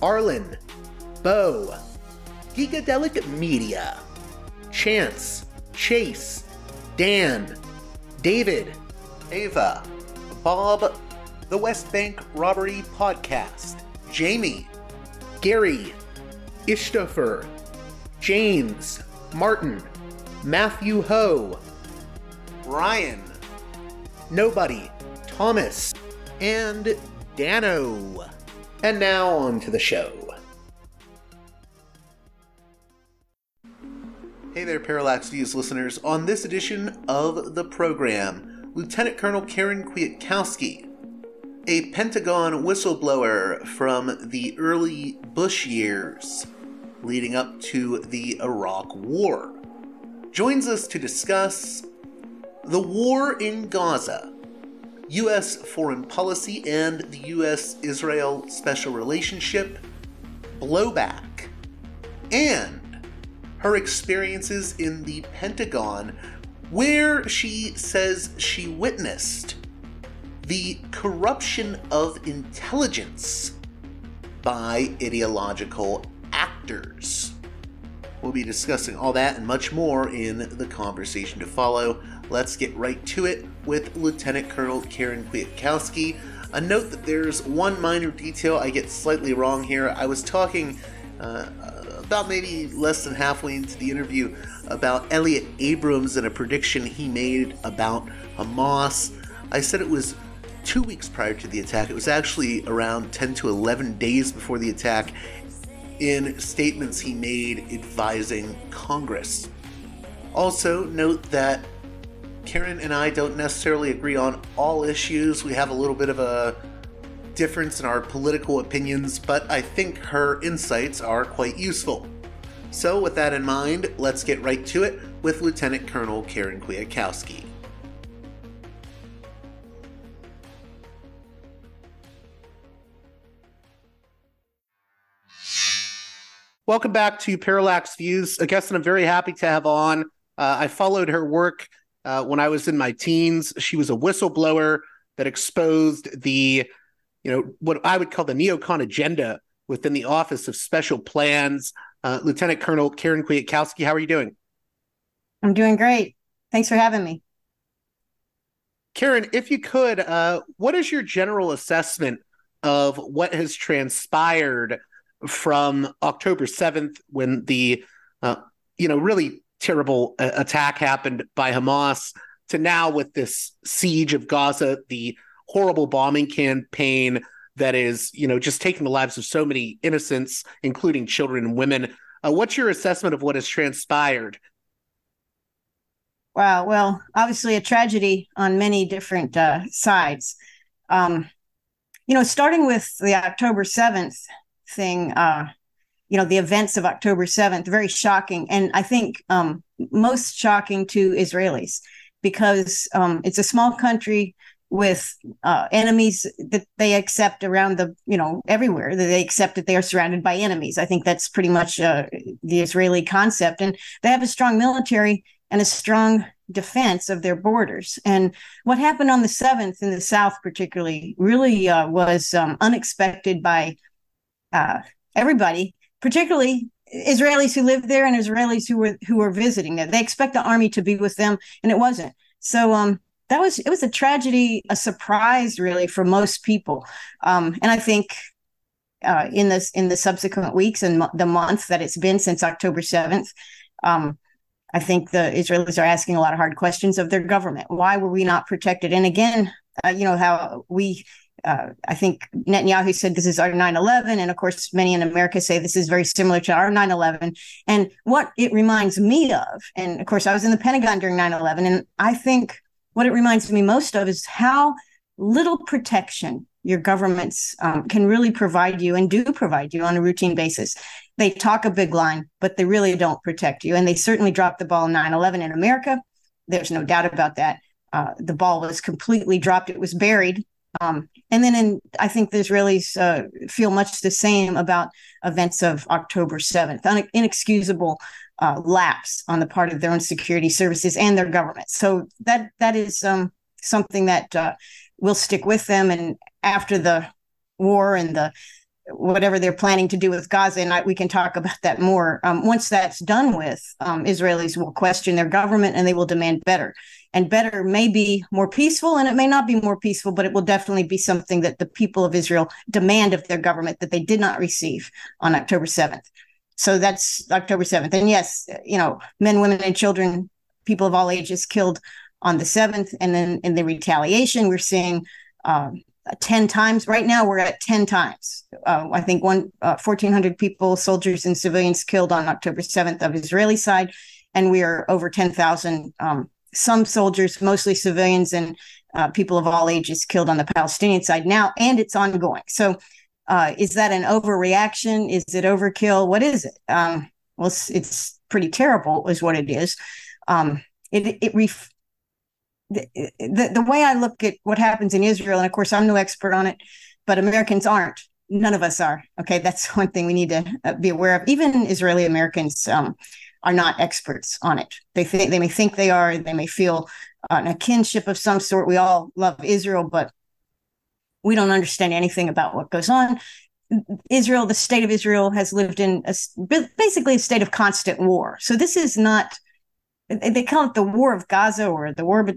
Arlen, Bo, Geekadelic Media, Chance, Chase, Dan, David, Ava, Bob, The West Bank Robbery Podcast, Jamie, Gary, Ishtofer, James, Martin, Matthew Ho, Ryan, Nobody, Thomas, and Dano. And now on to the show. Hey there, Parallax Views listeners. On this edition of the program, Lieutenant Colonel Karen Kwiatkowski, a Pentagon whistleblower from the early Bush years leading up to the Iraq War, joins us to discuss the war in Gaza U.S. foreign policy and the U.S. Israel special relationship, blowback, and her experiences in the Pentagon, where she says she witnessed the corruption of intelligence by ideological actors. We'll be discussing all that and much more in the conversation to follow. Let's get right to it with Lieutenant Colonel Karen Kwiatkowski. A note that there's one minor detail I get slightly wrong here. I was talking uh, about maybe less than halfway into the interview about Elliot Abrams and a prediction he made about Hamas. I said it was two weeks prior to the attack. It was actually around 10 to 11 days before the attack in statements he made advising Congress. Also, note that Karen and I don't necessarily agree on all issues. We have a little bit of a difference in our political opinions, but I think her insights are quite useful. So, with that in mind, let's get right to it with Lieutenant Colonel Karen Kwiatkowski. Welcome back to Parallax Views, a guest that I'm very happy to have on. Uh, I followed her work uh, when I was in my teens. She was a whistleblower that exposed the, you know, what I would call the neocon agenda within the Office of Special Plans. Uh, Lieutenant Colonel Karen Kwiatkowski, how are you doing? I'm doing great. Thanks for having me. Karen, if you could, uh, what is your general assessment of what has transpired from October 7th when the, uh, you know, really terrible uh, attack happened by Hamas to now with this siege of Gaza, the horrible bombing campaign that is, you know, just taking the lives of so many innocents, including children and women. Uh, what's your assessment of what has transpired? Wow. Well, obviously a tragedy on many different uh, sides. Um, you know, starting with the October 7th thing, uh, you know the events of October 7th very shocking. And I think um, most shocking to Israelis because um, it's a small country with uh, enemies that they accept around the you know everywhere that they accept that they are surrounded by enemies. I think that's pretty much uh, the israeli concept. And they have a strong military and a strong defense of their borders. And what happened on the 7th in the South, particularly, really uh, was um, unexpected by uh, everybody, particularly Israelis who live there and Israelis who were who were visiting there. They expect the army to be with them, and it wasn't. So um, that was it was a tragedy, a surprise, really, for most people. Um, and I think uh, in this in the subsequent weeks and the month that it's been since October seventh, um, I think the Israelis are asking a lot of hard questions of their government. Why were we not protected? And again, uh, you know how we. Uh, I think Netanyahu said this is our 9 11. And of course, many in America say this is very similar to our 9 11. And what it reminds me of, and of course, I was in the Pentagon during 9 11, and I think what it reminds me most of is how little protection your governments um, can really provide you and do provide you on a routine basis. They talk a big line, but they really don't protect you. And they certainly dropped the ball 9 11 in America. There's no doubt about that. Uh, the ball was completely dropped, it was buried. Um, and then in, I think the Israelis uh, feel much the same about events of October 7th, an inexcusable uh, lapse on the part of their own security services and their government. So that that is um, something that uh, will stick with them. And after the war and the whatever they're planning to do with Gaza, and I, we can talk about that more. Um, once that's done with, um, Israelis will question their government and they will demand better. And better may be more peaceful, and it may not be more peaceful, but it will definitely be something that the people of Israel demand of their government that they did not receive on October 7th. So that's October 7th. And yes, you know, men, women, and children, people of all ages killed on the 7th. And then in the retaliation, we're seeing um, 10 times. Right now, we're at 10 times. Uh, I think one, uh, 1,400 people, soldiers and civilians killed on October 7th of Israeli side. And we are over 10,000, um, some soldiers, mostly civilians and uh, people of all ages killed on the Palestinian side now, and it's ongoing. So, uh, is that an overreaction? Is it overkill? What is it? Um, well, it's, it's, pretty terrible, is what it is. Um, it it ref- the, the, the way I look at what happens in Israel, and of course I'm no expert on it, but Americans aren't. None of us are. Okay, that's one thing we need to uh, be aware of. Even Israeli Americans um, are not experts on it. They think they may think they are. They may feel uh, a kinship of some sort. We all love Israel, but we don't understand anything about what goes on. Israel, the state of Israel, has lived in a, basically a state of constant war. So this is not they call it the war of Gaza or the war, but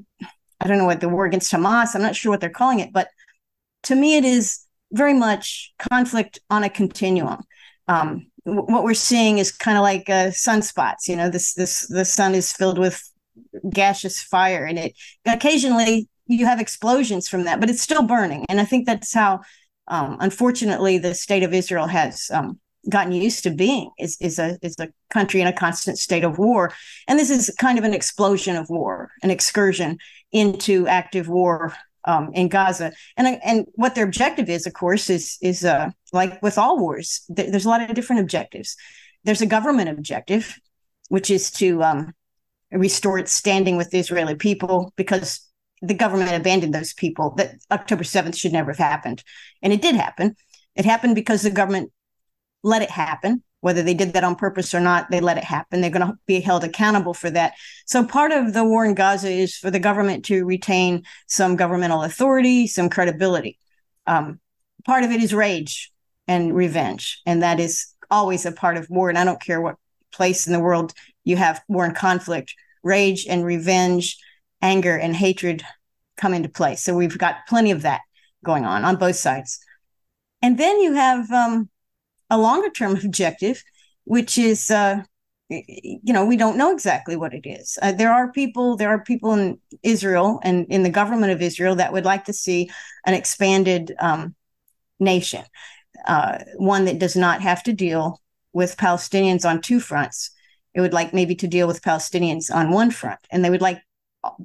I don't know what the war against Hamas. I'm not sure what they're calling it, but to me, it is very much conflict on a continuum. Um, what we're seeing is kind of like uh, sunspots. You know, this this the sun is filled with gaseous fire, and it occasionally you have explosions from that, but it's still burning. And I think that's how, um, unfortunately, the state of Israel has um, gotten used to being is, is a is a country in a constant state of war and this is kind of an explosion of war an excursion into active war um, in Gaza. And and what their objective is of course is is uh, like with all wars th- there's a lot of different objectives. There's a government objective which is to um, restore its standing with the Israeli people because the government abandoned those people that October 7th should never have happened. And it did happen. It happened because the government let it happen whether they did that on purpose or not they let it happen. They're going to be held accountable for that. So part of the war in gaza is for the government to retain some governmental authority some credibility. Um, part of it is rage and revenge and that is always a part of war and i don't care what place in the world you have war and conflict rage and revenge anger and hatred come into play. So we've got plenty of that going on on both sides. And then you have um, a longer term objective, which is, uh, you know, we don't know exactly what it is. Uh, there are people, there are people in Israel and in the government of Israel that would like to see an expanded um, nation, uh, one that does not have to deal with Palestinians on two fronts. It would like maybe to deal with Palestinians on one front, and they would like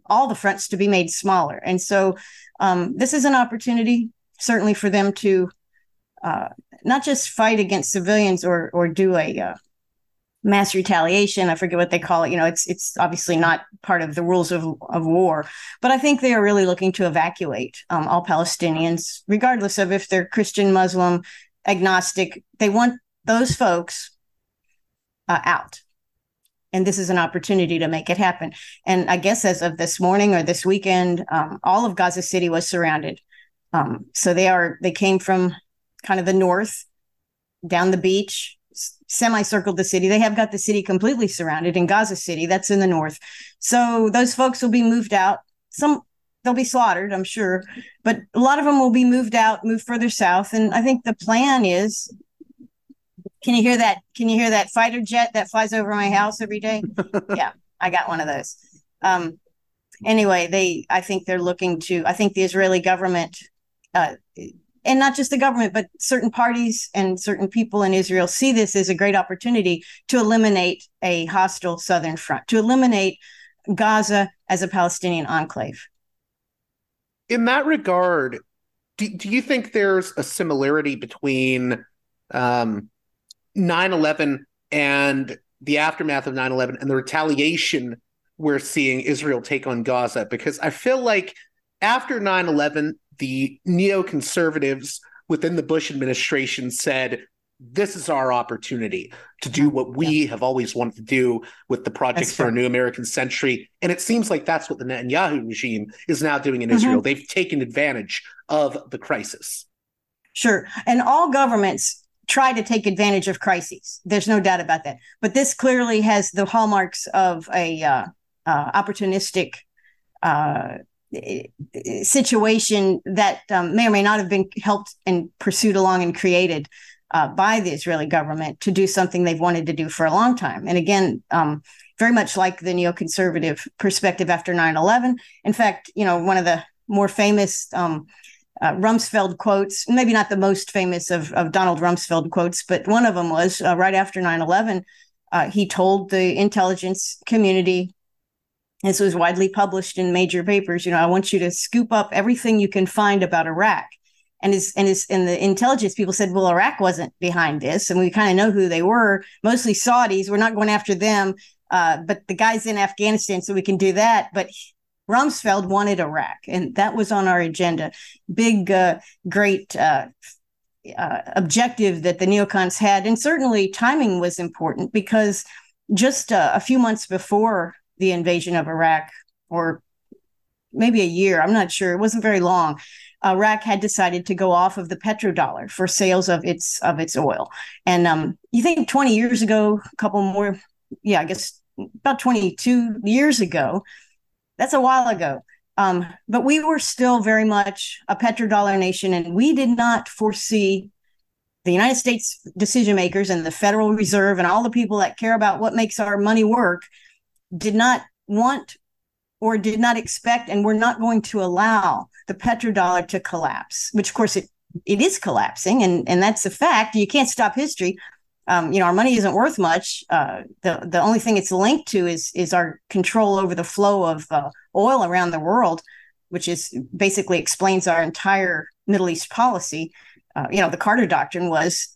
all the fronts to be made smaller. And so, um, this is an opportunity, certainly, for them to uh, not just fight against civilians or or do a uh, mass retaliation. I forget what they call it. You know, it's it's obviously not part of the rules of of war, but I think they are really looking to evacuate um, all Palestinians, regardless of if they're Christian, Muslim, agnostic. They want those folks uh, out. and this is an opportunity to make it happen. And I guess as of this morning or this weekend, um, all of Gaza City was surrounded. Um, so they are they came from kind of the north down the beach, semi-circled the city. They have got the city completely surrounded in Gaza City. That's in the north. So those folks will be moved out. Some they'll be slaughtered, I'm sure, but a lot of them will be moved out, moved further south. And I think the plan is can you hear that? Can you hear that fighter jet that flies over my house every day? yeah, I got one of those. Um, anyway, they I think they're looking to. I think the Israeli government, uh, and not just the government, but certain parties and certain people in Israel see this as a great opportunity to eliminate a hostile southern front, to eliminate Gaza as a Palestinian enclave. In that regard, do, do you think there's a similarity between um, 9 11 and the aftermath of 9 11 and the retaliation we're seeing Israel take on Gaza. Because I feel like after 9 11, the neoconservatives within the Bush administration said, this is our opportunity to do what we yeah. have always wanted to do with the project for a new American century. And it seems like that's what the Netanyahu regime is now doing in mm-hmm. Israel. They've taken advantage of the crisis. Sure. And all governments try to take advantage of crises. There's no doubt about that. But this clearly has the hallmarks of a uh, uh, opportunistic uh, situation that um, may or may not have been helped and pursued along and created uh, by the Israeli government to do something they've wanted to do for a long time. And again, um, very much like the neoconservative perspective after 9 11. In fact, you know, one of the more famous um, uh, Rumsfeld quotes, maybe not the most famous of, of Donald Rumsfeld quotes, but one of them was uh, right after 9 11. Uh, he told the intelligence community, this was widely published in major papers, you know, I want you to scoop up everything you can find about Iraq. And his and his and the intelligence people said, well, Iraq wasn't behind this, and we kind of know who they were, mostly Saudis. We're not going after them, uh, but the guys in Afghanistan, so we can do that. But Rumsfeld wanted Iraq, and that was on our agenda. Big, uh, great uh, uh, objective that the neocons had. And certainly timing was important because just uh, a few months before the invasion of Iraq, or maybe a year, I'm not sure, it wasn't very long. Iraq had decided to go off of the petrodollar for sales of its of its oil, and um, you think 20 years ago, a couple more, yeah, I guess about 22 years ago, that's a while ago. Um, but we were still very much a petrodollar nation, and we did not foresee the United States decision makers and the Federal Reserve and all the people that care about what makes our money work did not want or did not expect and we're not going to allow the petrodollar to collapse, which of course it it is collapsing and and that's a fact. You can't stop history um, you know, our money isn't worth much. Uh, the the only thing it's linked to is is our control over the flow of uh, oil around the world, which is basically explains our entire Middle East policy. Uh, you know, the Carter Doctrine was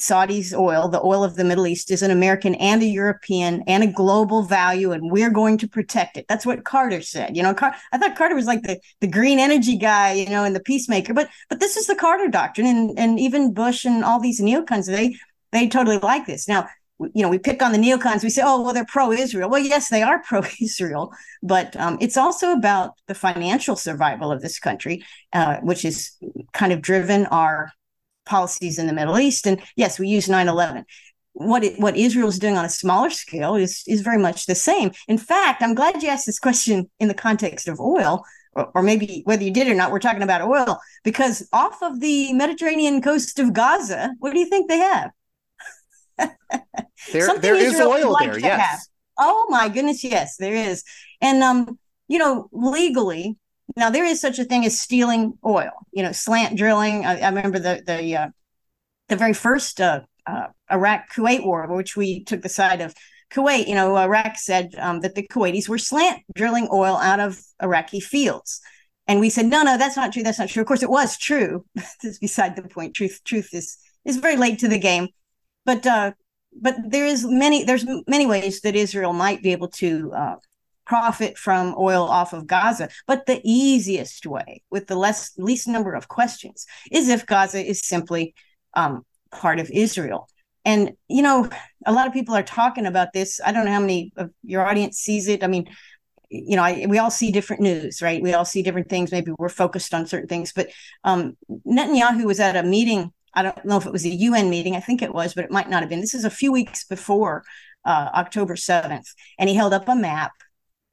Saudi's oil, the oil of the Middle East, is an American and a European and a global value, and we're going to protect it. That's what Carter said. You know, Car- I thought Carter was like the, the green energy guy, you know, and the peacemaker, but but this is the Carter Doctrine, and and even Bush and all these neocons they they totally like this. Now, you know, we pick on the neocons. We say, oh, well, they're pro-Israel. Well, yes, they are pro-Israel, but um, it's also about the financial survival of this country, uh, which is kind of driven our policies in the Middle East. And yes, we use 9/11. What it, what Israel is doing on a smaller scale is is very much the same. In fact, I'm glad you asked this question in the context of oil, or, or maybe whether you did or not. We're talking about oil because off of the Mediterranean coast of Gaza, what do you think they have? there, there is oil there. Yes. Have. Oh my goodness, yes, there is. And um, you know, legally, now there is such a thing as stealing oil. You know, slant drilling. I, I remember the the uh, the very first uh, uh, Iraq Kuwait war, which we took the side of Kuwait. You know, Iraq said um, that the Kuwaitis were slant drilling oil out of Iraqi fields. And we said, no, no, that's not true. That's not true. Of course, it was true. this is beside the point. Truth, truth is is very late to the game but uh, but there is many there's many ways that Israel might be able to uh, profit from oil off of Gaza. But the easiest way, with the less least number of questions, is if Gaza is simply um, part of Israel. And you know, a lot of people are talking about this. I don't know how many of your audience sees it. I mean, you know, I, we all see different news, right? We all see different things. Maybe we're focused on certain things. But um, Netanyahu was at a meeting. I don't know if it was a UN meeting. I think it was, but it might not have been. This is a few weeks before uh, October 7th. And he held up a map.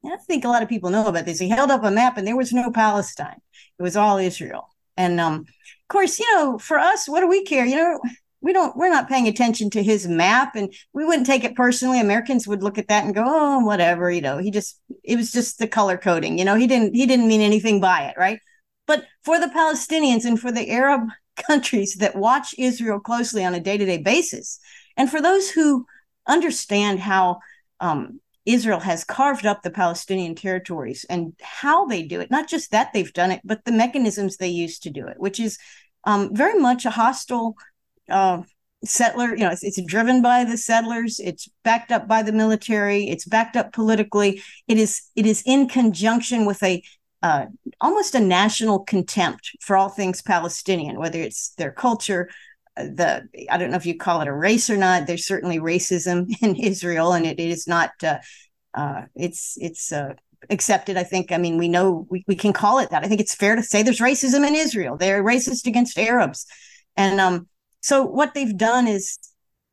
I think a lot of people know about this. He held up a map and there was no Palestine, it was all Israel. And um, of course, you know, for us, what do we care? You know, we don't we're not paying attention to his map and we wouldn't take it personally americans would look at that and go oh whatever you know he just it was just the color coding you know he didn't he didn't mean anything by it right but for the palestinians and for the arab countries that watch israel closely on a day-to-day basis and for those who understand how um, Israel has carved up the Palestinian territories and how they do it. Not just that they've done it, but the mechanisms they use to do it, which is um, very much a hostile uh, settler. You know, it's, it's, driven by the settlers. It's backed up by the military. It's backed up politically. It is it is in conjunction with a uh, almost a national contempt for all things Palestinian, whether it's their culture, the I don't know if you call it a race or not. There's certainly racism in Israel, and it, it is not. Uh, uh, it's it's uh, accepted. I think. I mean, we know we, we can call it that. I think it's fair to say there's racism in Israel. They're racist against Arabs, and um, so what they've done is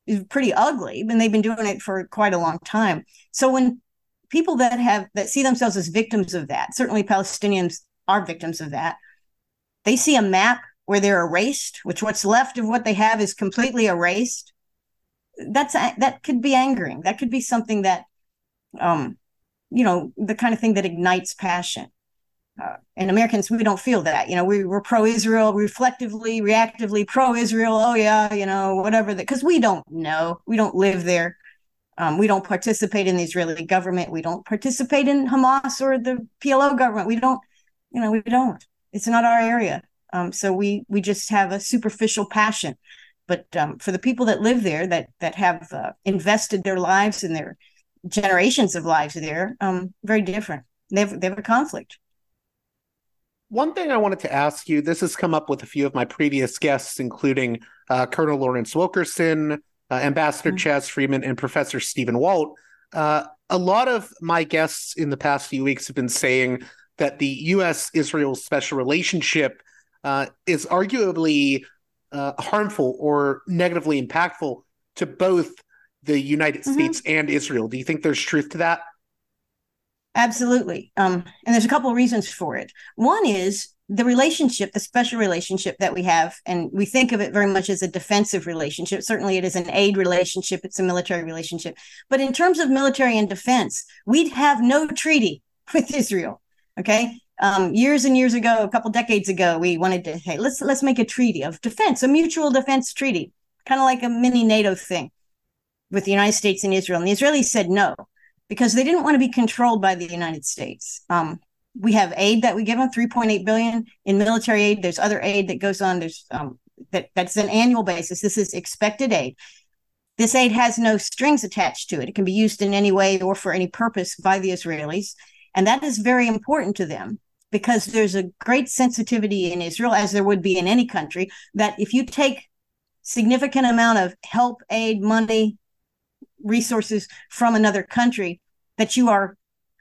is pretty ugly, and they've been doing it for quite a long time. So when people that have that see themselves as victims of that, certainly Palestinians are victims of that. They see a map where they're erased, which what's left of what they have is completely erased. That's that could be angering. That could be something that, um, you know, the kind of thing that ignites passion. Uh, and Americans, we don't feel that. You know, we, we're pro-Israel, reflectively, reactively pro-Israel. Oh yeah, you know, whatever. That because we don't know, we don't live there. Um, we don't participate in the Israeli government. We don't participate in Hamas or the PLO government. We don't, you know, we don't. It's not our area. Um, so we we just have a superficial passion. But um, for the people that live there, that that have uh, invested their lives and their generations of lives there, um, very different. They have, they have a conflict. One thing I wanted to ask you this has come up with a few of my previous guests, including uh, Colonel Lawrence Wilkerson, uh, Ambassador mm-hmm. Chas Freeman, and Professor Stephen Walt. Uh, a lot of my guests in the past few weeks have been saying that the U.S. Israel special relationship uh, is arguably uh, harmful or negatively impactful to both the United mm-hmm. States and Israel. Do you think there's truth to that? Absolutely. Um, and there's a couple of reasons for it. One is the relationship, the special relationship that we have, and we think of it very much as a defensive relationship. Certainly, it is an aid relationship, it's a military relationship. But in terms of military and defense, we'd have no treaty with Israel. Okay um, years and years ago, a couple decades ago, we wanted to hey let's let's make a treaty of defense, a mutual defense treaty, kind of like a mini NATO thing with the United States and Israel. And the Israelis said no because they didn't want to be controlled by the United States. Um, we have aid that we give them 3.8 billion in military aid. There's other aid that goes on. There's um, that that's an annual basis. This is expected aid. This aid has no strings attached to it. It can be used in any way or for any purpose by the Israelis. And that is very important to them because there's a great sensitivity in Israel, as there would be in any country, that if you take significant amount of help, aid, money, resources from another country, that you are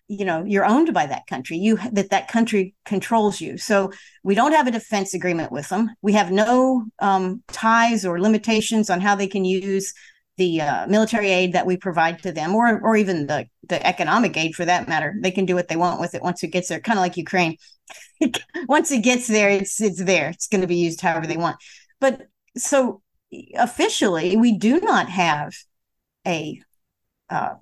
you know you're owned by that country. You that that country controls you. So we don't have a defense agreement with them. We have no um, ties or limitations on how they can use the uh, military aid that we provide to them, or or even the the economic aid for that matter. They can do what they want with it once it gets there. Kind of like Ukraine. once it gets there, it's it's there. It's going to be used however they want. But so officially, we do not have a uh,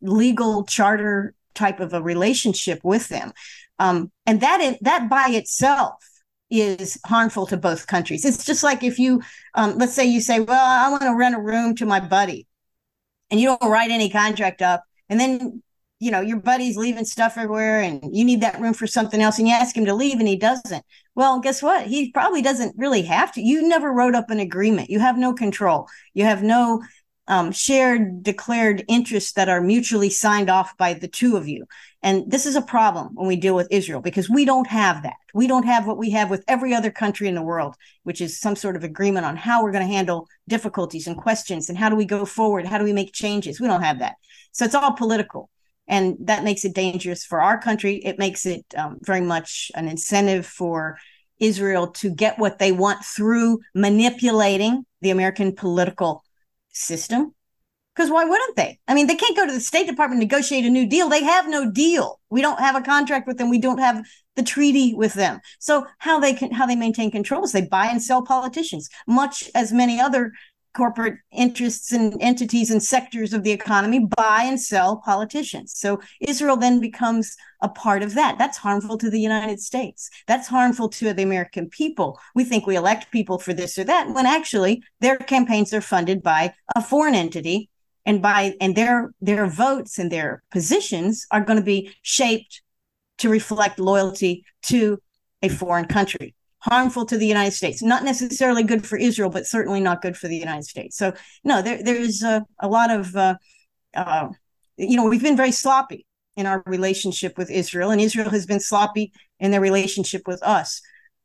legal charter type of a relationship with them, um, and that that by itself is harmful to both countries. It's just like if you, um, let's say you say, well, I want to rent a room to my buddy, and you don't write any contract up, and then you know your buddy's leaving stuff everywhere, and you need that room for something else, and you ask him to leave, and he doesn't. Well, guess what? He probably doesn't really have to. You never wrote up an agreement. You have no control. You have no um, shared declared interests that are mutually signed off by the two of you. And this is a problem when we deal with Israel because we don't have that. We don't have what we have with every other country in the world, which is some sort of agreement on how we're going to handle difficulties and questions and how do we go forward? How do we make changes? We don't have that. So it's all political. And that makes it dangerous for our country. It makes it um, very much an incentive for Israel to get what they want through manipulating the American political system? Because why wouldn't they? I mean, they can't go to the State Department and negotiate a new deal. They have no deal. We don't have a contract with them. We don't have the treaty with them. So how they can how they maintain control is they buy and sell politicians, much as many other corporate interests and entities and sectors of the economy buy and sell politicians. So Israel then becomes a part of that. That's harmful to the United States. That's harmful to the American people. We think we elect people for this or that when actually their campaigns are funded by a foreign entity and by and their their votes and their positions are going to be shaped to reflect loyalty to a foreign country harmful to the United States. Not necessarily good for Israel, but certainly not good for the United States. So no, there there's a, a lot of uh, uh, you know we've been very sloppy in our relationship with Israel, and Israel has been sloppy in their relationship with us,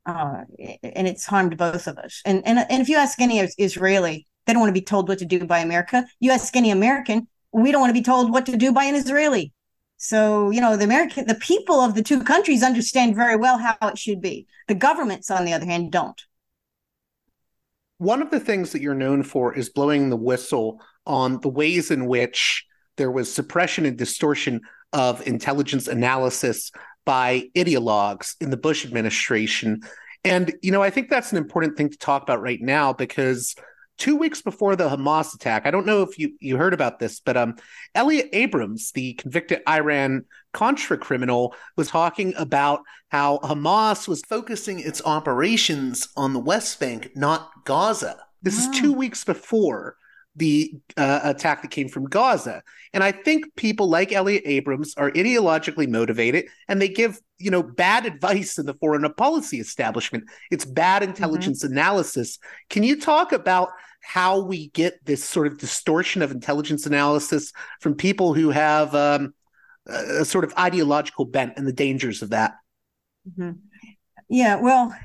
uh, and it's harmed both of us. And and and if you ask any Israeli, they don't want to be told what to do by America. You ask any American, we don't want to be told what to do by an Israeli. So, you know, the American, the people of the two countries understand very well how it should be. The governments, on the other hand, don't. One of the things that you're known for is blowing the whistle on the ways in which there was suppression and distortion of intelligence analysis by ideologues in the Bush administration. And, you know, I think that's an important thing to talk about right now because two weeks before the Hamas attack, I don't know if you, you heard about this, but um, Elliot Abrams, the convicted Iran Contra criminal, was talking about how Hamas was focusing its operations on the West Bank, not Gaza. This is two weeks before the uh, attack that came from Gaza. And I think people like Elliot Abrams are ideologically motivated and they give, you know, bad advice in the foreign policy establishment. It's bad mm-hmm. intelligence mm-hmm. analysis. Can you talk about how we get this sort of distortion of intelligence analysis from people who have um, a sort of ideological bent and the dangers of that? Mm-hmm. Yeah, well,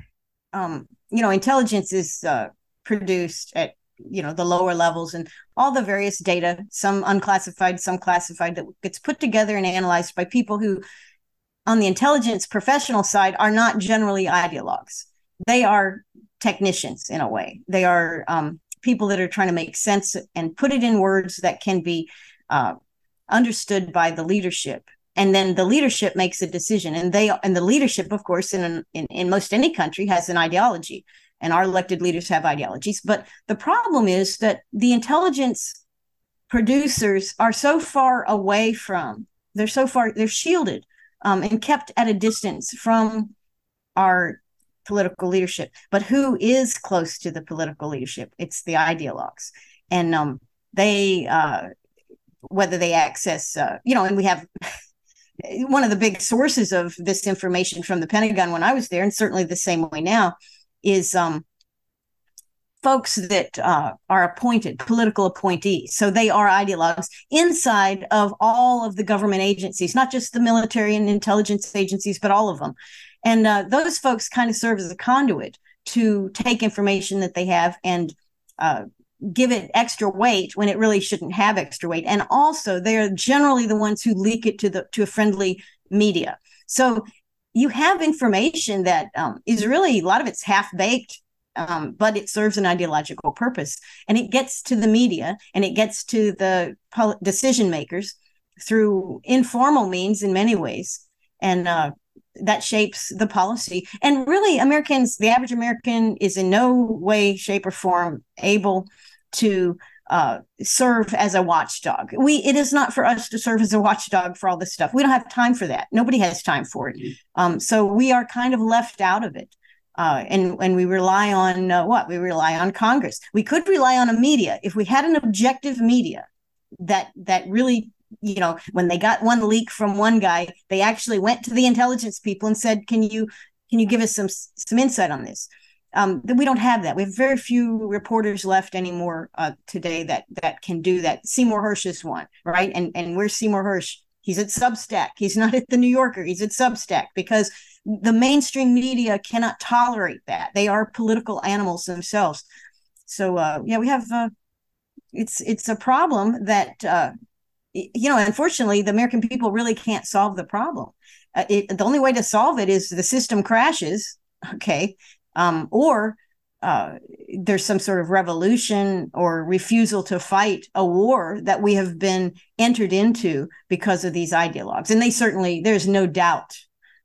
um, you know, intelligence is uh, produced at you know the lower levels and all the various data some unclassified some classified that gets put together and analyzed by people who on the intelligence professional side are not generally ideologues they are technicians in a way they are um, people that are trying to make sense and put it in words that can be uh, understood by the leadership and then the leadership makes a decision and they and the leadership of course in, in in most any country has an ideology and our elected leaders have ideologies. But the problem is that the intelligence producers are so far away from, they're so far, they're shielded um, and kept at a distance from our political leadership. But who is close to the political leadership? It's the ideologues. And um, they, uh, whether they access, uh, you know, and we have one of the big sources of this information from the Pentagon when I was there, and certainly the same way now, is um, folks that uh, are appointed, political appointees. So they are ideologues inside of all of the government agencies, not just the military and intelligence agencies, but all of them. And uh, those folks kind of serve as a conduit to take information that they have and uh, give it extra weight when it really shouldn't have extra weight. And also, they're generally the ones who leak it to the to a friendly media. So you have information that um, is really a lot of it's half baked um, but it serves an ideological purpose and it gets to the media and it gets to the decision makers through informal means in many ways and uh, that shapes the policy and really americans the average american is in no way shape or form able to uh, serve as a watchdog. We it is not for us to serve as a watchdog for all this stuff. We don't have time for that. Nobody has time for it. Mm-hmm. Um, so we are kind of left out of it. Uh, and and we rely on uh, what we rely on Congress. We could rely on a media if we had an objective media that that really you know when they got one leak from one guy, they actually went to the intelligence people and said, "Can you can you give us some some insight on this?" um, that we don't have that. We have very few reporters left anymore uh, today that that can do that. Seymour Hersh is one, right? And and where's Seymour Hersh He's at Substack. He's not at the New Yorker. He's at Substack because the mainstream media cannot tolerate that. They are political animals themselves. So uh, yeah, we have uh, it's it's a problem that uh, you know. Unfortunately, the American people really can't solve the problem. Uh, it, the only way to solve it is the system crashes, okay, um, or uh, there's some sort of revolution or refusal to fight a war that we have been entered into because of these ideologues. And they certainly, there's no doubt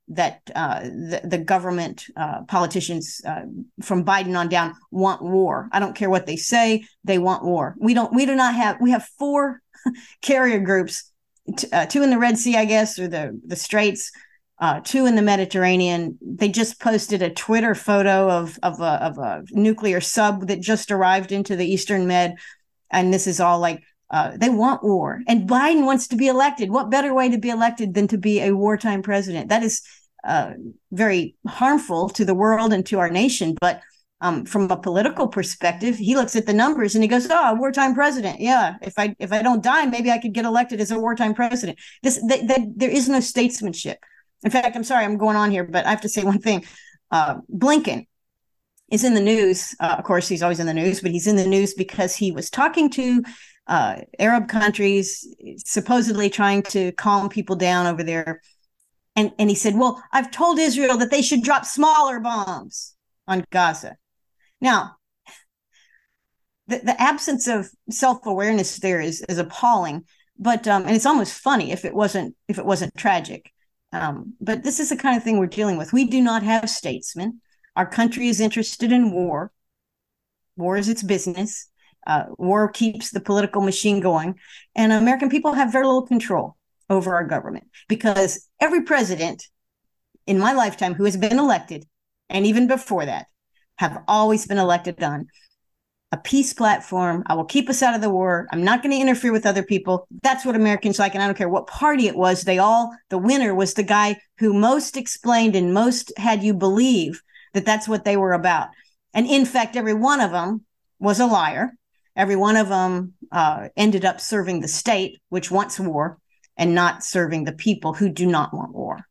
that uh, the, the, government uh, politicians uh, from Biden on down want war. I don't care what they say; they want war. We don't. We do not have. We have four carrier groups, t- uh, two in the Red Sea, I guess, or the the Straits. Uh, two in the Mediterranean. They just posted a Twitter photo of of a, of a nuclear sub that just arrived into the Eastern Med, and this is all like uh, they want war, and Biden wants to be elected. What better way to be elected than to be a wartime president? That is uh, very harmful to the world and to our nation. But um, from a political perspective, he looks at the numbers and he goes, "Oh, wartime president. Yeah, if I if I don't die, maybe I could get elected as a wartime president." This that, that there is no statesmanship. In fact, I'm sorry, I'm going on here, but I have to say one thing. Uh, Blinken is in the news. Uh, of course, he's always in the news, but he's in the news because he was talking to uh, Arab countries, supposedly trying to calm people down over there. And, and he said, Well, I've told Israel that they should drop smaller bombs on Gaza. Now, the, the absence of self-awareness there is, is appalling, but um, and it's almost funny if it wasn't if it wasn't tragic. Um, but this is the kind of thing we're dealing with. We do not have statesmen. Our country is interested in war. War is its business. Uh, war keeps the political machine going, and American people have very little control over our government because every president in my lifetime who has been elected, and even before that, have always been elected on a peace platform. I will keep us out of the war. I'm not going to interfere with other people. That's what Americans like. And I don't care what party it was. They all, the winner was the guy who most explained and most had you believe that that's what they were about. And in fact, every one of them was a liar. Every one of them uh, ended up serving the state, which wants war, and not serving the people who do not want war.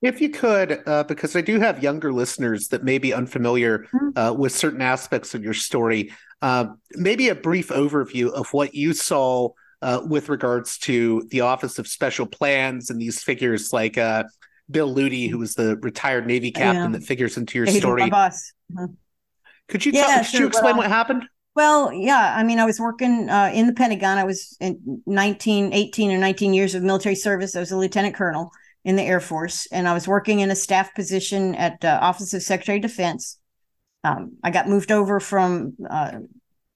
If you could, uh, because I do have younger listeners that may be unfamiliar mm-hmm. uh, with certain aspects of your story, uh, maybe a brief overview of what you saw uh, with regards to the Office of Special Plans and these figures like uh, Bill Luti, who was the retired Navy captain that figures into your story. My boss. Mm-hmm. Could you, yeah, could you explain what happened? Well, yeah. I mean, I was working uh, in the Pentagon. I was in 19, 18 or 19 years of military service. I was a lieutenant colonel in the Air Force, and I was working in a staff position at uh, Office of Secretary of Defense. Um, I got moved over from uh,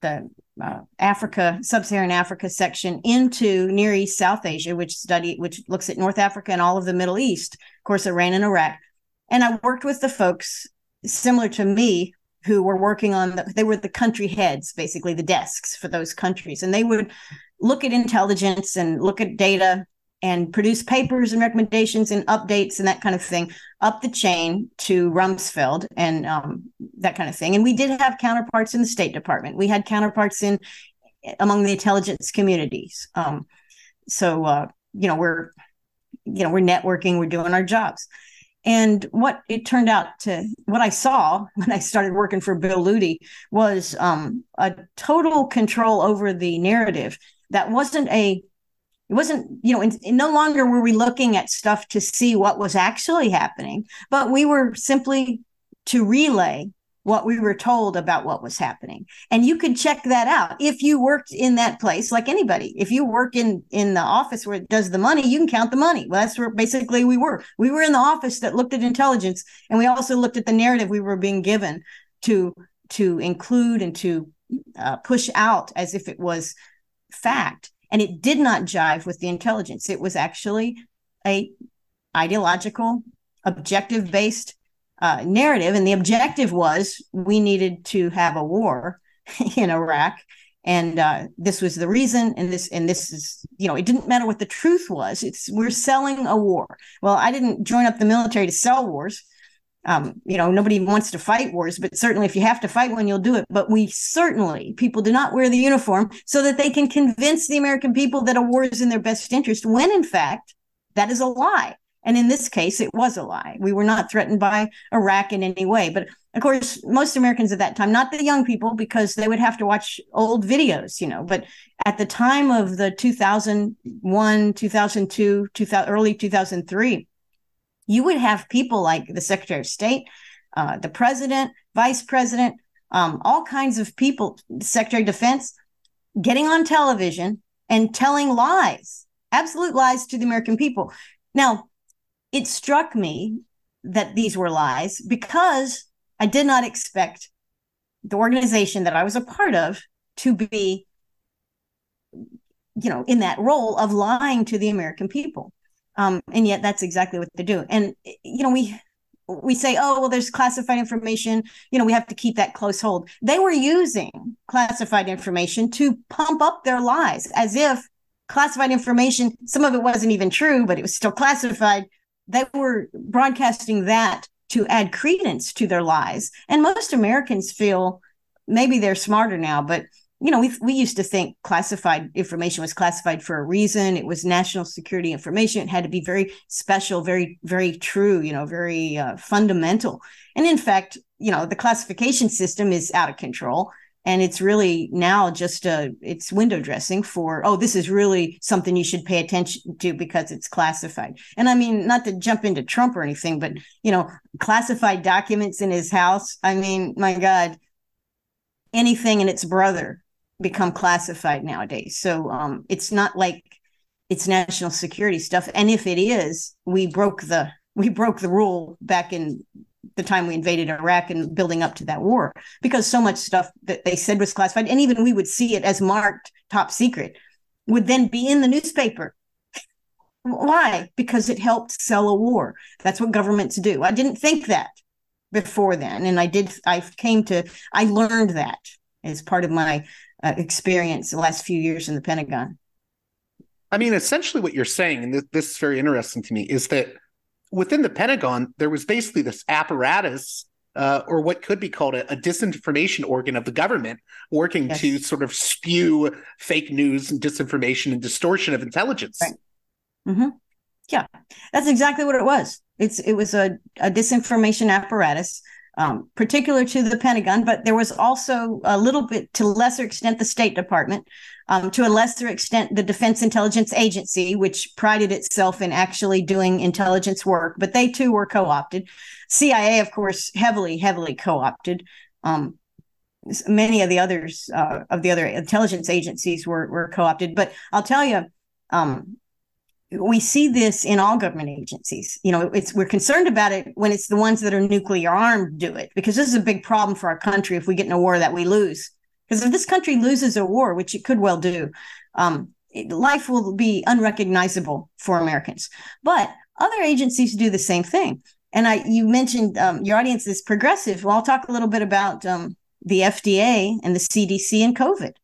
the uh, Africa, Sub-Saharan Africa section into Near East South Asia, which study which looks at North Africa and all of the Middle East, of course, Iran and Iraq. And I worked with the folks similar to me who were working on the, they were the country heads basically the desks for those countries and they would look at intelligence and look at data and produce papers and recommendations and updates and that kind of thing up the chain to Rumsfeld and um, that kind of thing. And we did have counterparts in the State Department. We had counterparts in among the intelligence communities. Um, so uh, you know we're you know we're networking, we're doing our jobs. And what it turned out to, what I saw when I started working for Bill Luti was um, a total control over the narrative that wasn't a, it wasn't, you know, in, in no longer were we looking at stuff to see what was actually happening, but we were simply to relay what we were told about what was happening. And you could check that out. If you worked in that place like anybody if you work in in the office where it does the money you can count the money. Well that's where basically we were. We were in the office that looked at intelligence and we also looked at the narrative we were being given to to include and to uh, push out as if it was fact and it did not jive with the intelligence it was actually a ideological objective based uh, narrative, and the objective was we needed to have a war in Iraq, and uh, this was the reason. And this and this is you know it didn't matter what the truth was. It's we're selling a war. Well, I didn't join up the military to sell wars. Um, you know, nobody wants to fight wars, but certainly if you have to fight one, you'll do it. But we certainly, people do not wear the uniform so that they can convince the American people that a war is in their best interest, when in fact, that is a lie. And in this case, it was a lie. We were not threatened by Iraq in any way. But of course, most Americans at that time, not the young people, because they would have to watch old videos, you know, but at the time of the 2001, 2002, 2000, early 2003, you would have people like the Secretary of State, uh, the President, Vice President, um, all kinds of people, Secretary of Defense, getting on television and telling lies, absolute lies to the American people. Now, it struck me that these were lies because I did not expect the organization that I was a part of to be, you know, in that role of lying to the American people. Um, and yet that's exactly what they do. And you know, we we say, oh, well, there's classified information. You know, we have to keep that close hold. They were using classified information to pump up their lies as if classified information, some of it wasn't even true, but it was still classified. They were broadcasting that to add credence to their lies. And most Americans feel maybe they're smarter now, but you know, we we used to think classified information was classified for a reason. It was national security information. It had to be very special, very very true. You know, very uh, fundamental. And in fact, you know, the classification system is out of control, and it's really now just a it's window dressing for oh, this is really something you should pay attention to because it's classified. And I mean, not to jump into Trump or anything, but you know, classified documents in his house. I mean, my God anything and its brother become classified nowadays. So um, it's not like it's national security stuff. And if it is, we broke the we broke the rule back in the time we invaded Iraq and building up to that war because so much stuff that they said was classified, and even we would see it as marked top secret, would then be in the newspaper. Why? Because it helped sell a war. That's what governments do. I didn't think that before then, and I did. I came to. I learned that as part of my uh, experience the last few years in the Pentagon. I mean, essentially, what you're saying, and this, this is very interesting to me, is that within the Pentagon, there was basically this apparatus uh, or what could be called a, a, disinformation organ of the government working yes. to sort of spew fake news and disinformation and distortion of intelligence. Right. Mm-hmm. Yeah, that's exactly what it was. It's it was a, a disinformation apparatus um, particular to the Pentagon, but there was also a little bit, to lesser extent, the State Department, um, to a lesser extent, the Defense Intelligence Agency, which prided itself in actually doing intelligence work, but they too were co opted. CIA, of course, heavily, heavily co opted. Um, many of the others uh, of the other intelligence agencies were, were co opted. But I'll tell you, um, we see this in all government agencies. You know, it's we're concerned about it when it's the ones that are nuclear armed do it because this is a big problem for our country if we get in a war that we lose. Because if this country loses a war, which it could well do, um, life will be unrecognizable for Americans. But other agencies do the same thing. And I, you mentioned um, your audience is progressive. Well, I'll talk a little bit about um, the FDA and the CDC and COVID.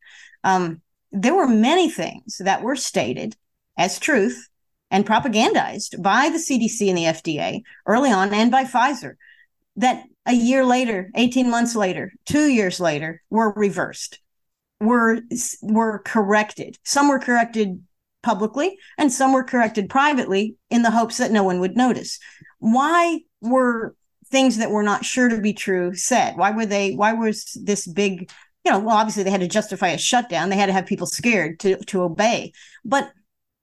Um, there were many things that were stated as truth and propagandized by the CDC and the FDA early on and by Pfizer that a year later, 18 months later, two years later, were reversed, were, were corrected. Some were corrected publicly and some were corrected privately in the hopes that no one would notice. Why were things that were not sure to be true said? Why were they, why was this big, you know, well, obviously they had to justify a shutdown. They had to have people scared to, to obey. But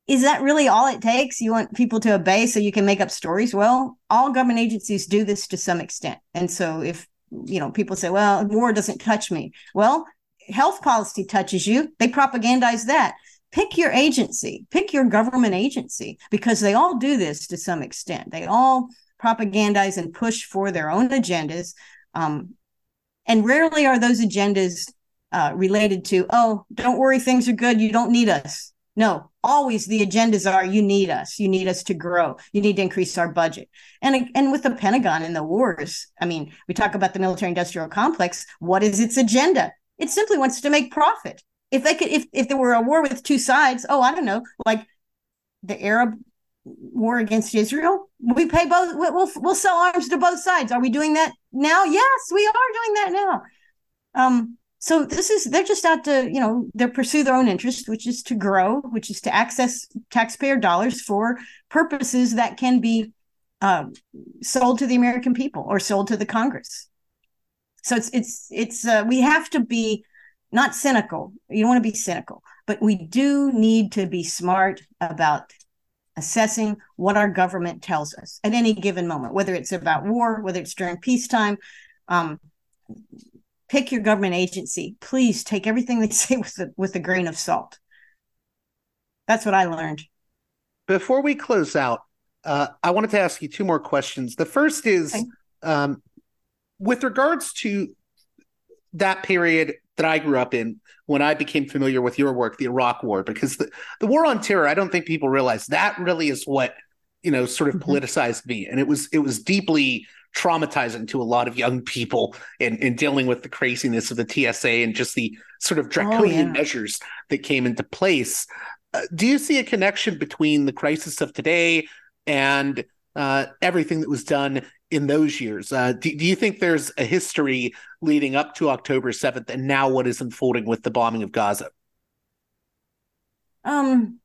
is that really all it takes? You want people to obey so you can make up stories? Well, all government agencies do this to some extent. And so if, you know, people say, well, war doesn't touch me. Well, health policy touches you. They propagandize that. Pick your agency, pick your government agency, because they all do this to some extent. They all propagandize and push for their own agendas. Um, and rarely are those agendas uh, related to, oh, don't worry, things are good. You don't need us. No, always the agendas are you need us you need us to grow you need to increase our budget and and with the pentagon and the wars i mean we talk about the military industrial complex what is its agenda it simply wants to make profit if they could if if there were a war with two sides oh i don't know like the arab war against Israel? We pay both. We'll we'll sell arms to both sides. Are we doing that now? Yes, we are doing that now. Um, so this is they're just out to you know they pursue their own interest, which is to grow, which is to access taxpayer dollars for purposes that can be uh, sold to the American people or sold to the Congress. So it's it's it's uh, we have to be not cynical. You don't want to be cynical, but we do need to be smart about assessing what our government tells us at any given moment, whether it's about war, whether it's during peacetime. Um, pick your government agency. Please take everything they say with a, with a grain of salt. That's what I learned. Before we close out, uh, I wanted to ask you two more questions. The first is okay. um, with regards to that period that I grew up in when I became familiar with your work, the Iraq War, because the, the war on terror, I don't think people realize that really is what you know sort of mm-hmm. politicized me, and it was it was deeply traumatizing to a lot of young people in, in dealing with the craziness of the TSA and just the sort of draconian oh, yeah. measures that came into place. Uh, do you see a connection between the crisis of today and uh, everything that was done in those years. Uh, do, do, you think there's a history leading up to October 7th and now what is unfolding with the bombing of Gaza? Um,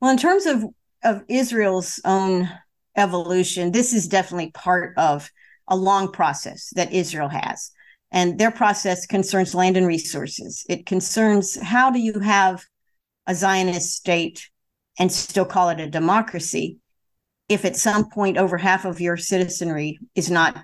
well, in terms of, of Israel's own evolution, this is definitely part of a long process that Israel has. And their process concerns land and resources. It concerns how do you have a Zionist state and still call it a democracy if at some point over half of your citizenry is not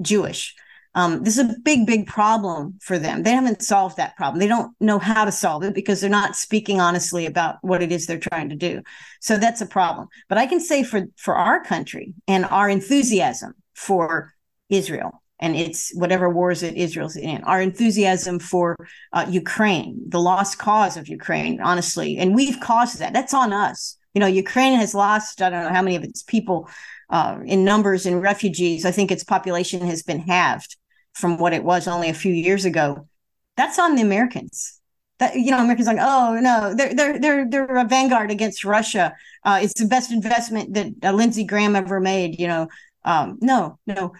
Jewish. Um, this is a big, big problem for them. They haven't solved that problem. They don't know how to solve it because they're not speaking honestly about what it is they're trying to do. So that's a problem. But I can say for for our country and our enthusiasm for Israel and it's whatever wars that Israel's in, our enthusiasm for uh, Ukraine, the lost cause of Ukraine, honestly, and we've caused that. That's on us. You know, Ukraine has lost, I don't know how many of its people uh, in numbers in refugees. I think its population has been halved from what it was only a few years ago. That's on the Americans. That you know, Americans like, oh no, they're they're they're they're a vanguard against Russia. Uh, it's the best investment that uh, Lindsey Graham ever made. You know, um, no, no.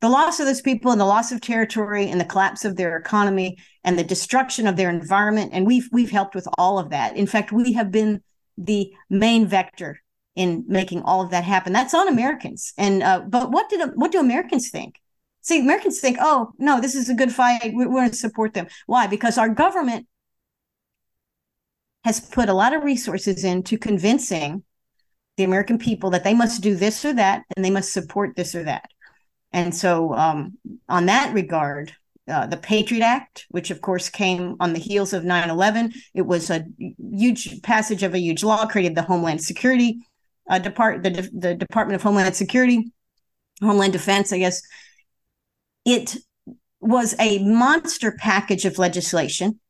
The loss of those people and the loss of territory and the collapse of their economy and the destruction of their environment, and we've we've helped with all of that. In fact, we have been the main vector in making all of that happen. That's on Americans. And uh, but what did what do Americans think? See, Americans think, oh no, this is a good fight. We're, going to support them. Why? Because our government has put a lot of resources into convincing the American people that they must do this or that, and they must support this or that. And so, um, on that regard, uh, the Patriot Act, which of course came on the heels of 9 11. It was a huge passage of a huge law, created the Homeland Security uh, the, the Department of Homeland Security, Homeland Defense, I guess. It was a monster package of legislation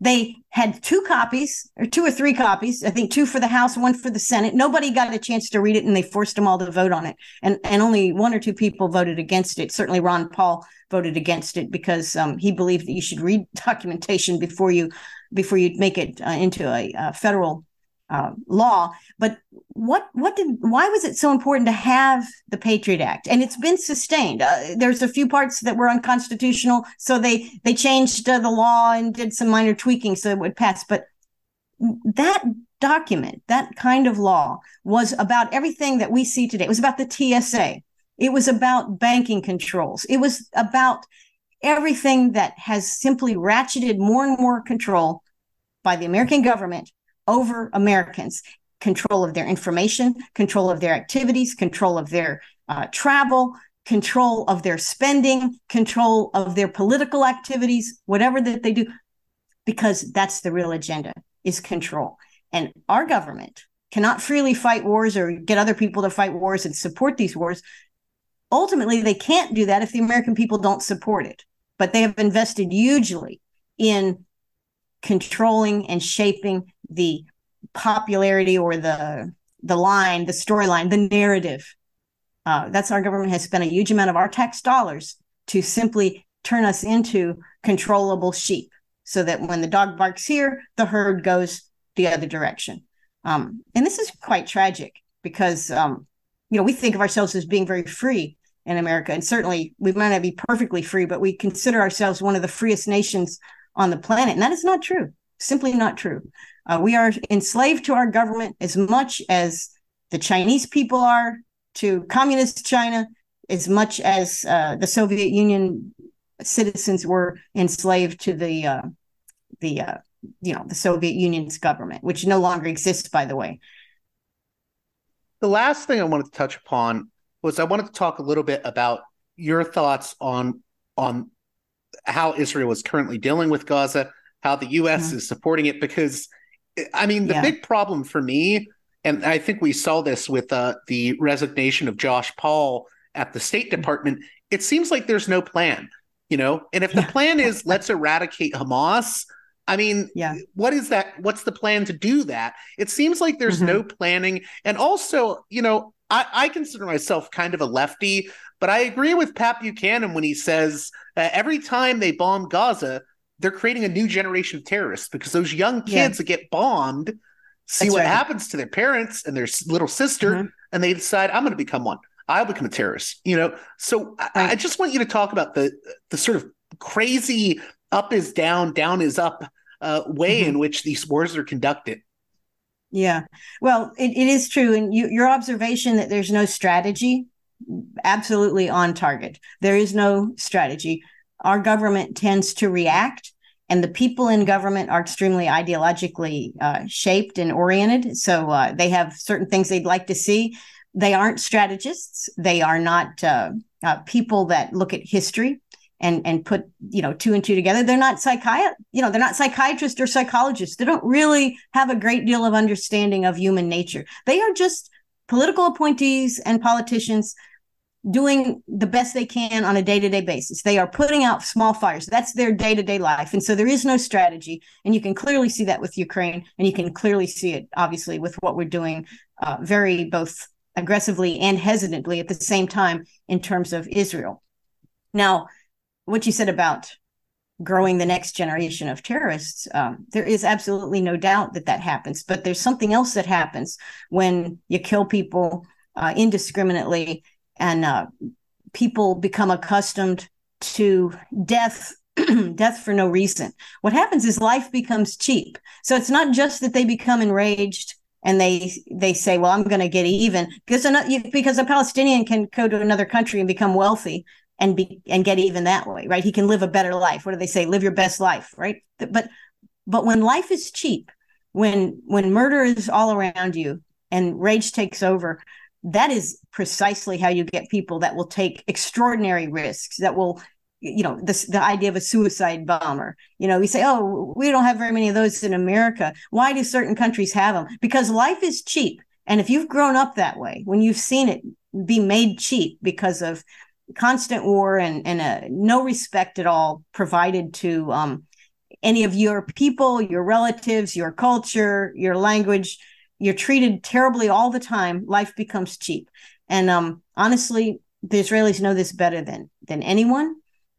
they had two copies, or two or three copies. I think two for the House, one for the Senate. Nobody got a chance to read it, and they forced them all to vote on it. And and only one or two people voted against it. Certainly, Ron Paul voted against it because um, he believed that you should read documentation before you before you make it uh, into a, a federal uh, law. But what what did why was it so important to have the Patriot Act? And it's been sustained. Uh, there's a few parts that were unconstitutional, so they they changed uh, the law and did some minor tweaking so it would pass. But that document, that kind of law, was about everything that we see today. It was about the TSA. It was about banking controls. It was about everything that has simply ratcheted more and more control by the American government over Americans control of their information, control of their activities, control of their uh, travel, control of their spending, control of their political activities, whatever that they do, because that's the real agenda is control. And our government cannot freely fight wars or get other people to fight wars and support these wars. Ultimately, they can't do that if the American people don't support it. But they have invested hugely in controlling and shaping the popularity or the the line, the storyline, the narrative. Uh, that's our government has spent a huge amount of our tax dollars to simply turn us into controllable sheep, so that when the dog barks here, the herd goes the other direction. Um, and this is quite tragic. because um, you know we think of ourselves as being very free in America, and certainly we might not be perfectly free, but we consider ourselves one of the freest nations on the planet, and that is not true. Simply not true. Uh, we are enslaved to our government as much as the Chinese people are to communist China, as much as uh, the Soviet Union citizens were enslaved to the uh, the uh, you know the Soviet Union's government, which no longer exists, by the way. The last thing I wanted to touch upon was I wanted to talk a little bit about your thoughts on on how Israel is currently dealing with Gaza, how the U.S. Mm-hmm. is supporting it, because I mean the yeah. big problem for me, and I think we saw this with uh, the resignation of Josh Paul at the State mm-hmm. Department. It seems like there's no plan, you know. And if the plan is let's eradicate Hamas, I mean, yeah. what is that? What's the plan to do that? It seems like there's mm-hmm. no planning. And also, you know, I, I, consider myself kind of a lefty, but I agree with Pat Buchanan when he says uh, every time they bomb Gaza, they're creating a new generation of terrorists because those young kids yeah. that get bombed see That's what right. happens to their parents and their little sister, mm-hmm. and they decide, I'm going to become one. I'll become a terrorist. You know, so right. I, I just want you to talk about the the sort of crazy up is down, down is up uh, way mm-hmm. in which these wars are conducted. Yeah, well, it, it is true, and you, your observation that there's no strategy, absolutely on target. There is no strategy. Our government tends to react, and the people in government are extremely ideologically uh, shaped and oriented. So uh, they have certain things they'd like to see. They aren't strategists. They are not uh, uh people that look at history and and put you know two and two together they're not psychiat you know they're not psychiatrists or psychologists they don't really have a great deal of understanding of human nature they are just political appointees and politicians doing the best they can on a day-to-day basis. They are putting out small fires. That's their day-to-day life. And so there is no strategy. And you can clearly see that with ukraine. And you can clearly see it obviously with what we're doing uh, very both aggressively and hesitantly at the same time in terms of israel. Now what you said about growing the next generation of terrorists, um, there is absolutely no doubt that that happens. But there's something else that happens when you kill people uh, indiscriminately and uh, people become accustomed to death. death for no reason. What happens is life becomes cheap. So it's not just that they become enraged and they they say, "Well, I'm going to get even," because because a Palestinian can go to another country and become wealthy and be and get even that way right he can live a better life what do they say live your best life right but but when life is cheap when when murder is all around you and rage takes over that is precisely how you get people that will take extraordinary risks that will you know this the idea of a suicide bomber. You know we say oh we don't have very many of those in america. Why do certain countries have them because life is cheap. And if you've grown up that way when you've seen it be made cheap because of constant war and and uh, no respect at all provided to um, any of your people, your relatives, your culture, your language. You're treated terribly all the time. Life becomes cheap, and um, honestly, the Israelis know this better than than anyone.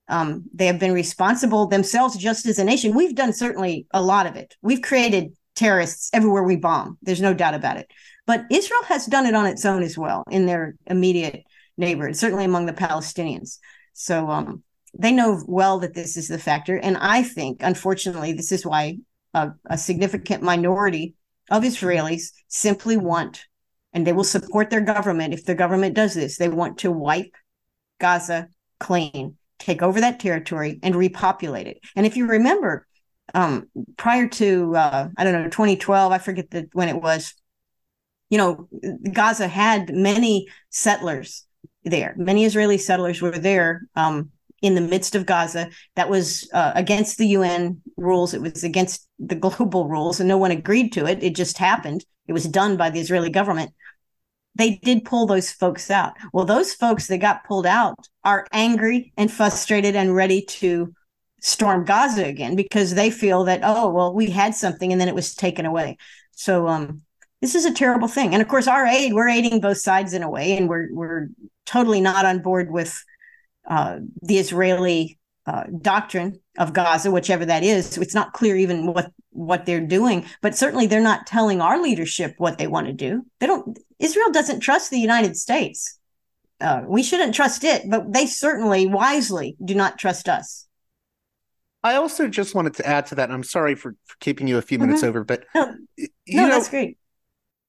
Um, they have been responsible themselves just as a nation. We've done certainly a lot of it. We've created terrorists everywhere we bomb. There's no doubt about it. But Israel has done it on its own as well in their immediate neighborhood, certainly among the Palestinians. So um, they know well that this is the factor. And I think, unfortunately, this is why a, a significant minority of Israelis simply want, and they will support their government if the government does this, they want to wipe Gaza clean, take over that territory, and repopulate it. And if you remember, um, prior to uh, I don't know 2012, I forget the, when it was. You know, Gaza had many settlers there. Many Israeli settlers were there um, in the midst of Gaza. That was uh, against the UN rules. It was against the global rules, and no one agreed to it. It just happened. It was done by the Israeli government. They did pull those folks out. Well, those folks that got pulled out are angry and frustrated and ready to storm Gaza again because they feel that, oh, well, we had something and then it was taken away. So um, this is a terrible thing. And of course, our aid, we're aiding both sides in a way, and we're we're totally not on board with uh, the Israeli uh, doctrine of Gaza, whichever that is. So it's not clear even what what they're doing, but certainly they're not telling our leadership what they want to do. They don't. Israel doesn't trust the United States. Uh, we shouldn't trust it, but they certainly wisely do not trust us. I also just wanted to add to that. I'm sorry for, for keeping you a few minutes mm-hmm. over, but no, no know, that's great.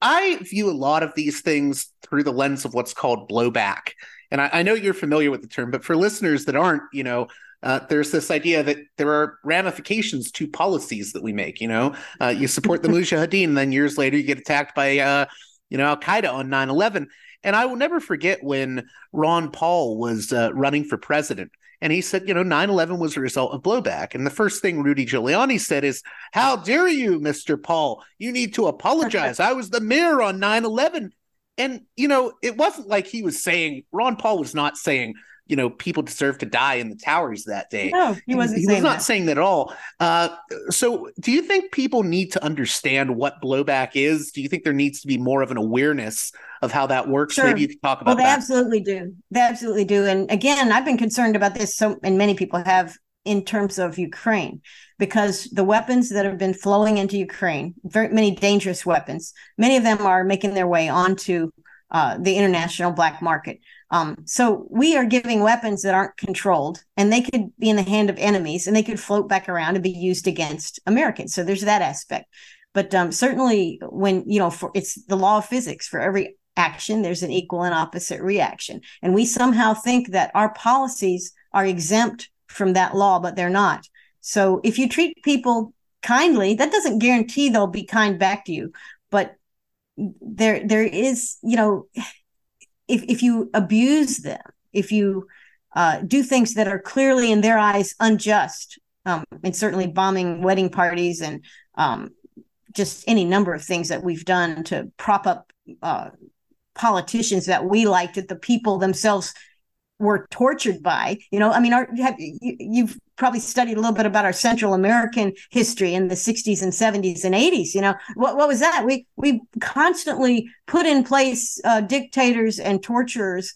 I view a lot of these things through the lens of what's called blowback. And I, I know you're familiar with the term, but for listeners that aren't, you know, uh, there's this idea that there are ramifications to policies that we make. You know, uh, you support the Mujahideen, and then years later you get attacked by, uh, you know, Al Qaeda on 9 11. And I will never forget when Ron Paul was uh, running for president. And he said, you know, 9 11 was a result of blowback. And the first thing Rudy Giuliani said is, How dare you, Mr. Paul? You need to apologize. I was the mayor on 9 11. And, you know, it wasn't like he was saying, Ron Paul was not saying, you know, people deserve to die in the towers that day. No, he wasn't. He, he was not that. saying that at all. Uh, so, do you think people need to understand what blowback is? Do you think there needs to be more of an awareness of how that works? Sure. Maybe you could talk about. Well, they that. absolutely do. They absolutely do. And again, I've been concerned about this. So, and many people have in terms of Ukraine, because the weapons that have been flowing into Ukraine, very many dangerous weapons, many of them are making their way onto uh, the international black market. Um, so we are giving weapons that aren't controlled, and they could be in the hand of enemies, and they could float back around and be used against Americans. So there's that aspect. But um, certainly, when you know, for it's the law of physics. For every action, there's an equal and opposite reaction, and we somehow think that our policies are exempt from that law, but they're not. So if you treat people kindly, that doesn't guarantee they'll be kind back to you. But there there is you know if if you abuse them if you uh, do things that are clearly in their eyes unjust um, and certainly bombing wedding parties and um, just any number of things that we've done to prop up uh, politicians that we liked that the people themselves were tortured by. You know, I mean, our, have, you, have probably studied a little bit about our Central American history in the 60s and 70s and 80s. You know, what, what was that? We we constantly put in place uh, dictators and torturers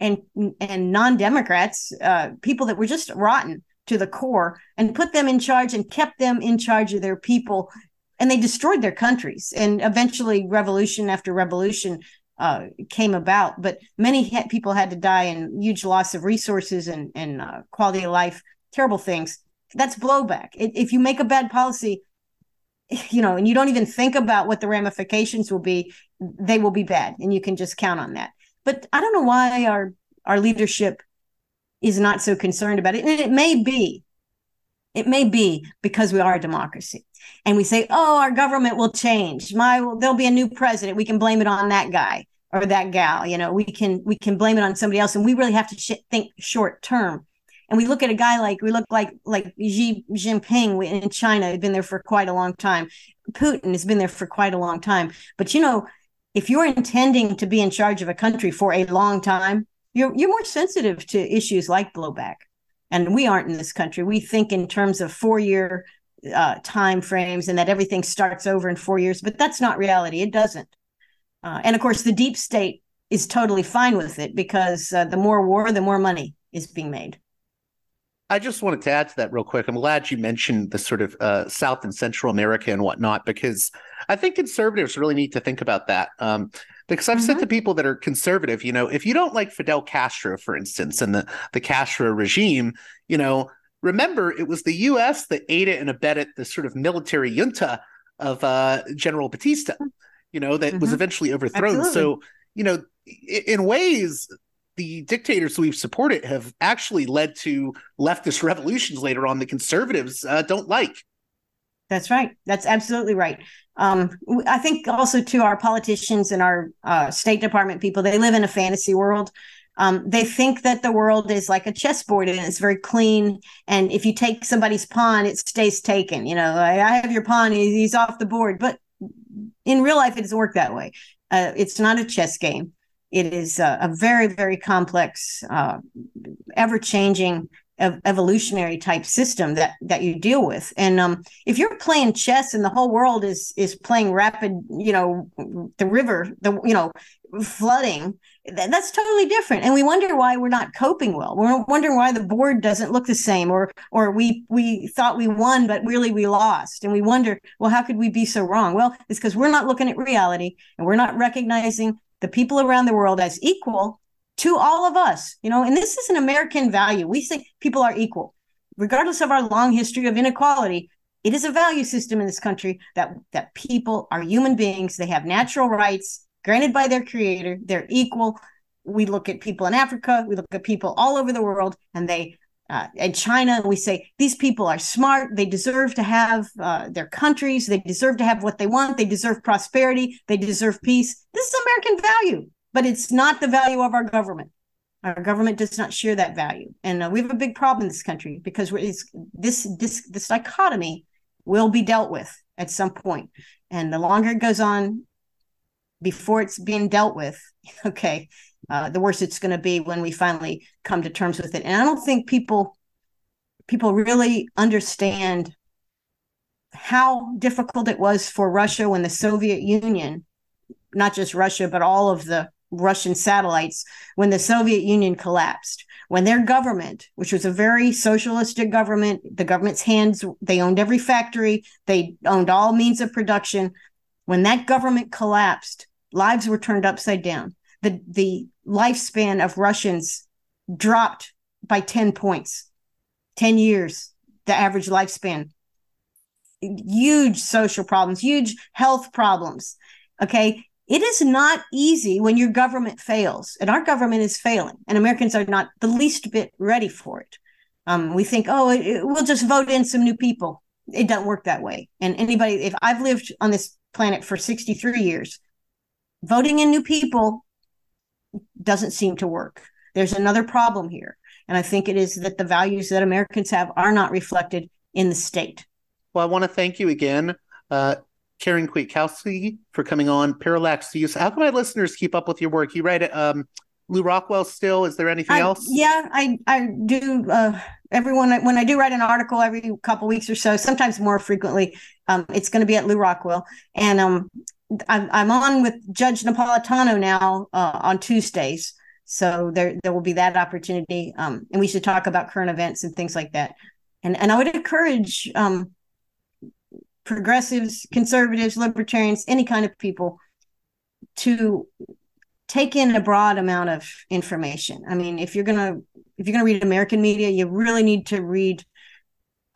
and and non-democrats, uh, people that were just rotten to the core, and put them in charge and kept them in charge of their people. And they destroyed their countries. And eventually, revolution after revolution uh, came about. But many ha- people had to die and huge loss of resources and, and uh, quality of life, terrible things. That's blowback. It, if you make a bad policy, you know, and you don't even think about what the ramifications will be, they will be bad, and you can just count on that. But I don't know why our our leadership is not so concerned about it, and it may be, it may be because we are a democracy and we say, "Oh, our government will change. My there'll be a new president. We can blame it on that guy or that gal. You know, we can we can blame it on somebody else, and we really have to sh- think short term." And we look at a guy like we look like like Xi Jinping in China, had been there for quite a long time. Putin has been there for quite a long time. But you know, if you're intending to be in charge of a country for a long time, you're you're more sensitive to issues like blowback. And we aren't in this country. We think in terms of four year uh, time frames and that everything starts over in four years, but that's not reality. It doesn't. Uh, and of course, the deep state is totally fine with it because uh, the more war, the more money is being made. I just wanted to add to that real quick. I'm glad you mentioned the sort of uh, South and Central America and whatnot, because I think conservatives really need to think about that. Um, because I've mm-hmm. said to people that are conservative, you know, if you don't like Fidel Castro, for instance, and the, the Castro regime, you know, remember it was the U.S. that aided and abetted the sort of military junta of uh, General Batista, you know, that mm-hmm. was eventually overthrown. Absolutely. So, you know, in ways, the dictators we've supported have actually led to leftist revolutions later on. The conservatives uh, don't like. That's right. That's absolutely right. Um, I think also to our politicians and our uh, State Department people, they live in a fantasy world. Um, they think that the world is like a chessboard and it's very clean. And if you take somebody's pawn, it stays taken. You know, I, I have your pawn, he's off the board. But in real life, it doesn't work that way. Uh, it's not a chess game. It is a, a very, very complex, uh, ever changing evolutionary type system that that you deal with. And um, if you're playing chess and the whole world is is playing rapid you know the river the you know flooding that's totally different. And we wonder why we're not coping well. We're wondering why the board doesn't look the same or or we we thought we won but really we lost. And we wonder well how could we be so wrong? Well it's because we're not looking at reality and we're not recognizing the people around the world as equal to all of us you know and this is an american value we think people are equal regardless of our long history of inequality it is a value system in this country that that people are human beings they have natural rights granted by their creator. They're equal. We look at people in Africa, we look at people all over the world, and they uh, in China, we say these people are smart. They deserve to have uh, their countries. They deserve to have what they want. They deserve prosperity. They deserve peace. This is American value, but it's not the value of our government. Our government does not share that value, and uh, we have a big problem in this country because this this this dichotomy will be dealt with at some point. point, and the longer it goes on, before it's being dealt with, okay, uh, the worse it's going to be when we finally come to terms with it. And I don't think people people really understand how difficult it was for Russia when the Soviet Union, not just Russia, but all of the Russian satellites, when the Soviet Union collapsed, when their government, which was a very socialistic government, the government's hands, they owned every factory, they owned all means of production. When that government collapsed, lives were turned upside down. The the lifespan of Russians dropped by 10 points. 10 years, the average lifespan. Huge social problems, huge health problems. Okay. It is not easy when your government fails, and our government is failing, and Americans are not the least bit ready for it. Um, we think, oh, it, it, we'll just vote in some new people. It doesn't work that way. And anybody, if I've lived on this planet for 63 years, voting in new people doesn't seem to work. There's another problem here. And I think it is that the values that Americans have are not reflected in the state. Well, I want to thank you again, uh, Karen Kwiatkowski, for coming on Parallax Views. How can my listeners keep up with your work? You write at um, Lew Rockwell still. Is there anything I, else? Yeah, I I do. Uh, everyone when I do write an article every couple weeks or so, sometimes more frequently, um, it's going to be at Lew Rockwell, and um, I'm, I'm on with Judge Napolitano now uh, on Tuesdays. So there there will be that opportunity. Um, and we should talk about current events and things like that. And and I would encourage um, progressives, conservatives, libertarians, any kind of people to take in a broad amount of information. I mean, if you're gonna if you're gonna read American media, you really need to read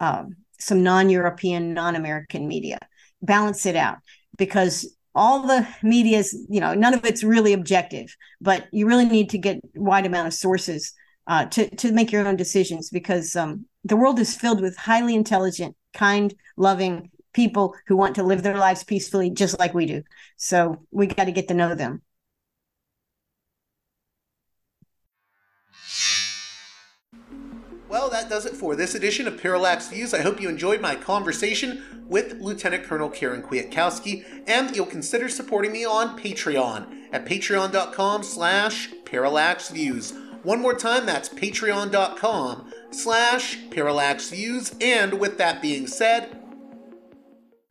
um, some non-European, non-American media. Balance it out because all the media is, you know, none of it's really objective, but you really need to get wide amount of sources uh, to to make your own decisions because um, the world is filled with highly intelligent, kind, loving people who want to live their lives peacefully, just like we do. So we got to get to know them. Well, that does it for this edition of Parallax Views. I hope you enjoyed my conversation with Lieutenant Colonel Karen Kwiatkowski, and you'll consider supporting me on Patreon at patreon.com slash parallaxviews. One more time, that's patreon.com slash parallaxviews. And with that being said,